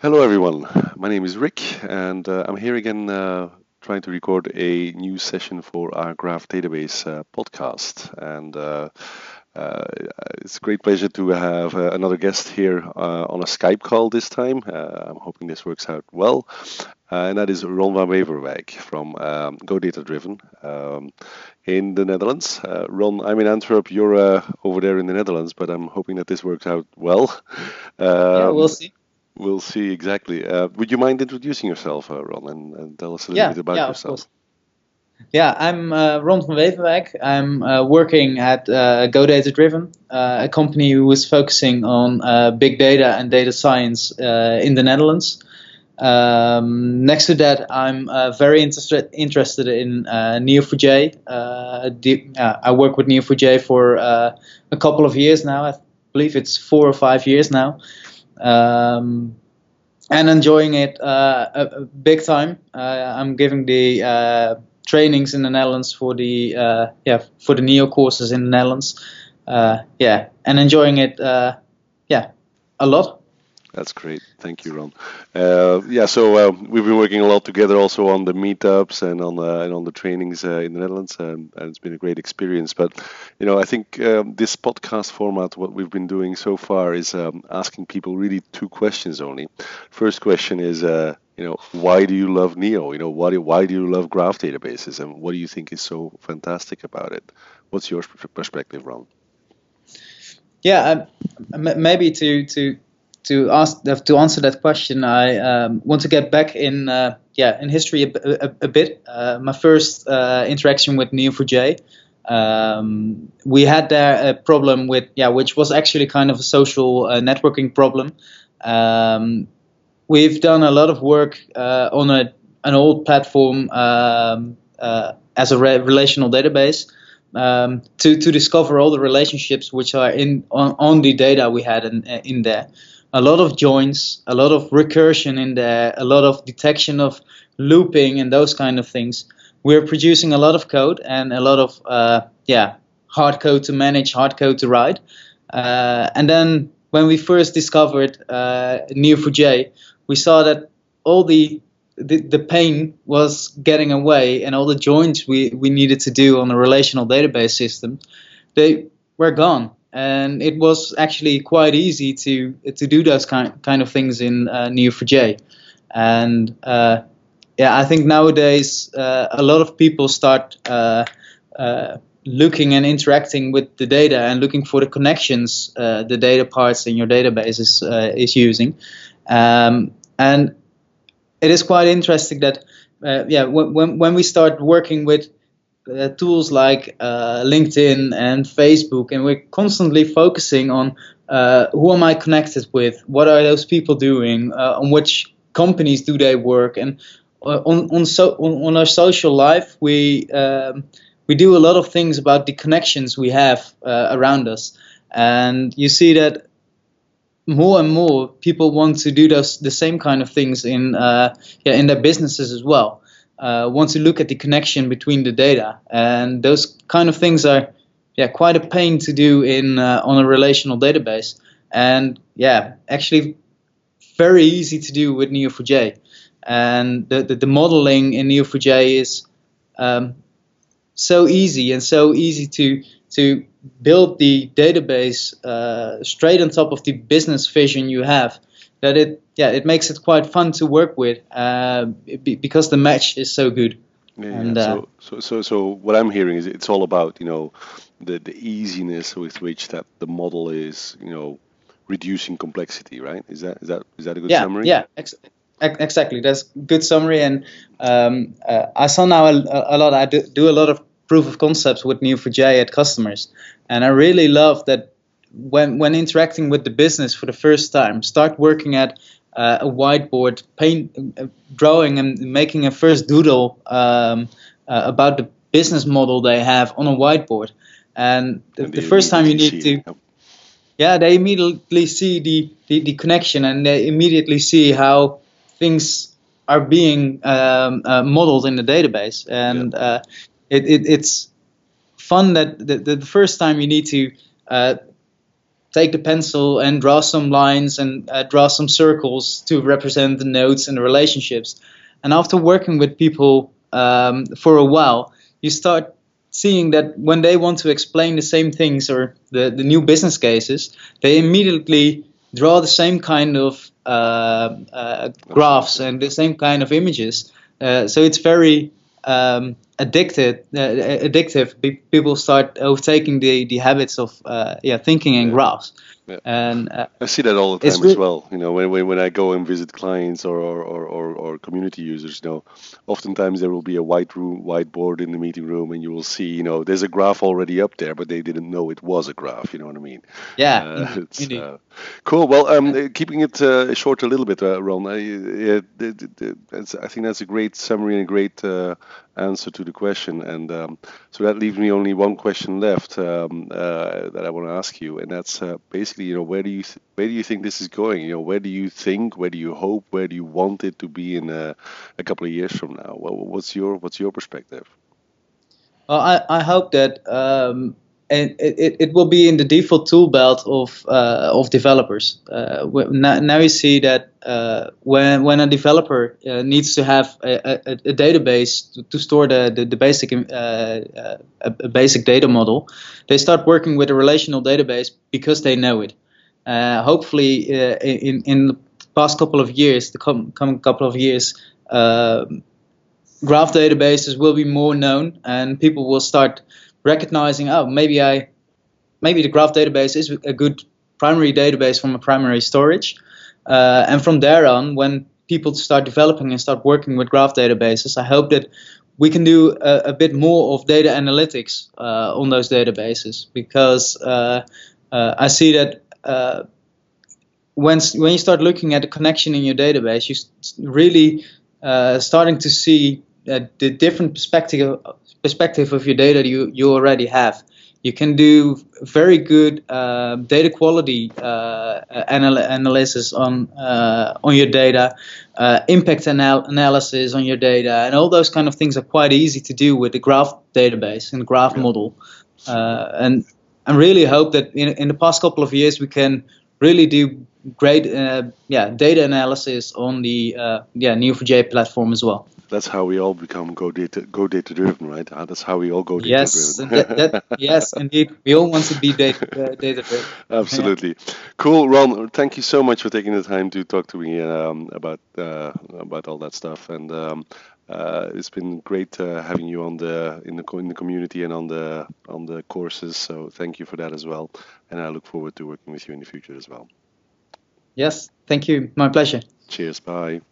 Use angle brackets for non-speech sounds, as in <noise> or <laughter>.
Hello, everyone. My name is Rik, and uh, I'm here again uh, trying to record a new session for our Graph Database uh, podcast. And uh, uh, it's a great pleasure to have uh, another guest here on a Skype call this time. I'm hoping this works out well. and that is Ron van Weverwijk from um, Go Data Driven um, in the Netherlands. Ron, I'm in Antwerp. You're over there in the Netherlands, but I'm hoping that this works out well. yeah, we'll see. We'll see exactly. Uh, would you mind introducing yourself, uh, Ron, and, and, tell us a little yeah, bit about yeah, yourself? Yeah, I'm uh, Ron van Weverwijk. I'm uh, working at uh, Go Data Driven, uh, a company who is focusing on uh, big data and data science in the Netherlands. Um, next to that, I'm very interested interested in Neo4j. I work with Neo4j for a couple of years now. I believe it's four or five years now um, and enjoying it uh, a, a big time. Uh, I'm giving the uh, trainings in the Netherlands for the uh, yeah for the neo courses in the Netherlands. Yeah, and enjoying it. Yeah, a lot. That's great. Thank you, Ron. Uh, yeah, so uh, we've been working a lot together also on the meetups and on the, and on the trainings uh, in the Netherlands, and, and, it's been a great experience. But you know, I think um, this podcast format, what we've been doing so far, is um, asking people really two questions only. First question is, uh, you know, why do you love Neo? You know, why do, why do you love graph databases, and what do you think is so fantastic about it? What's your perspective, Ron? Yeah, um, maybe to to to ask to answer that question, I um, want to get back in uh, yeah in history a, a, a bit. Uh, my first uh, interaction with Neo4j, um, we had there a problem with yeah, which was actually kind of a social uh, networking problem. Um, we've done a lot of work uh, on a an old platform um, uh, as a re- relational database. Um, to, to discover all the relationships which are in on, on the data we had in, in there a lot of joins, a lot of recursion in there, a lot of detection of looping and those kind of things. We're producing a lot of code and a lot of uh, yeah hard code to manage, hard code to write. Uh, and then when we first discovered uh, Neo4j, we saw that all the, the, the pain was getting away, and all the joins we we needed to do on a relational database system, they were gone and it was actually quite easy to to do those kind kind of things in uh, Neo4j. And uh, yeah, I think nowadays uh, a lot of people start uh, uh, looking and interacting with the data and looking for the connections uh, the data parts in your database is is using. Um, and it is quite interesting that yeah, when when we start working with uh, tools like uh, LinkedIn and Facebook, and we're constantly focusing on uh, who am I connected with, what are those people doing, uh, on which companies do they work, and uh, on on so on, on, our social life, we um, we do a lot of things about the connections we have uh, around us, and you see that more and more people want to do those the same kind of things in yeah in their businesses as well uh, want to look at the connection between the data, and those kind of things are yeah quite a pain to do in uh, on a relational database, and yeah actually very easy to do with Neo4j, and the, the, the modeling in Neo4j is um, so easy and so easy to to build the database uh, straight on top of the business vision you have that it yeah it makes it quite fun to work with uh, because the match is so good. Yeah, and, uh, so, so so so what I'm hearing is it's all about you know the the easiness with which that the model is you know reducing complexity, right? Is that is that is that a good yeah, summary? Yeah, ex- exactly. That's good summary. And um, uh, I saw now a, a, lot. I do, do a lot of proof of concepts with Neo4j at customers, and I really love that when when interacting with the business for the first time, start working at uh, a whiteboard, paint, uh, drawing, and making a first doodle um, uh, about the business model they have on a whiteboard. And the, and the first time you need to, it. yeah, they immediately see the, the, the, connection and they immediately see how things are being um, uh, modeled in the database. And yeah. Uh, it, it, it's fun that the, the, first time you need to uh, take the pencil and draw some lines and uh, draw some circles to represent the nodes and the relationships. And after working with people um, for a while, you start seeing that when they want to explain the same things or the, the new business cases, they immediately draw the same kind of uh, uh, graphs and the same kind of images. Uh, so it's very um, addicted, uh, addictive. People start overtaking the, the habits of uh, yeah thinking in graphs. Yeah. And uh, I see that all the time as well. You know, when, when, when I go and visit clients or, or, or, or, community users, you know, oftentimes there will be a white room, whiteboard in the meeting room, and you will see, you know, there's a graph already up there, but they didn't know it was a graph. You know what I mean? Yeah. Uh, it's, indeed. Uh, cool. Well, um, uh, keeping it uh, short a little bit, uh, Ron. I, I think that's a great summary and a great answer to the question. And um, so that leaves me only one question left um, uh, that I want to ask you, and that's uh, you know, where do you th- where do you think this is going? You know, where do you think, where do you hope, where do you want it to be in a, a couple of years from now? what's your what's your perspective? Well, I, I hope that um, and it, it will be in the default tool belt of uh, of developers. Uh, now, you see that uh, when when a developer uh, needs to have a, a, a database to, to, store the the, the basic uh, uh, a, basic data model, they start working with a relational database because they know it. hopefully, in in the past couple of years, the com- coming couple of years. graph databases will be more known, and people will start recognizing, oh, maybe I, maybe the graph database is a good primary database from a primary storage. Uh, and from there on, when people start developing and start working with graph databases, I hope that we can do a, a bit more of data analytics uh, on those databases because uh, uh I see that uh, when when you start looking at the connection in your database, you're really uh, starting to see the different perspective perspective of your data you, you already have. You can do very good uh, data quality uh, anal- analysis on uh, on your data, uh, impact anal- analysis on your data, and all those kind of things are quite easy to do with the graph database and graph yeah. model. Uh, and I really hope that in, in the past couple of years we can really do great uh, yeah data analysis on the yeah Neo4j platform as well that's how we all become go data go data driven, right? Uh, that's how we all go data yes, driven. that, that, <laughs> yes, indeed, we all want to be data uh, data driven. Absolutely, yeah. cool, Ron. Thank you so much for taking the time to talk to me um, about uh, about all that stuff, and um, uh, it's been great uh, having you on the in the in the community and on the on the courses. So thank you for that as well, and I look forward to working with you in the future as well. Yes, thank you. My pleasure. Cheers. Bye.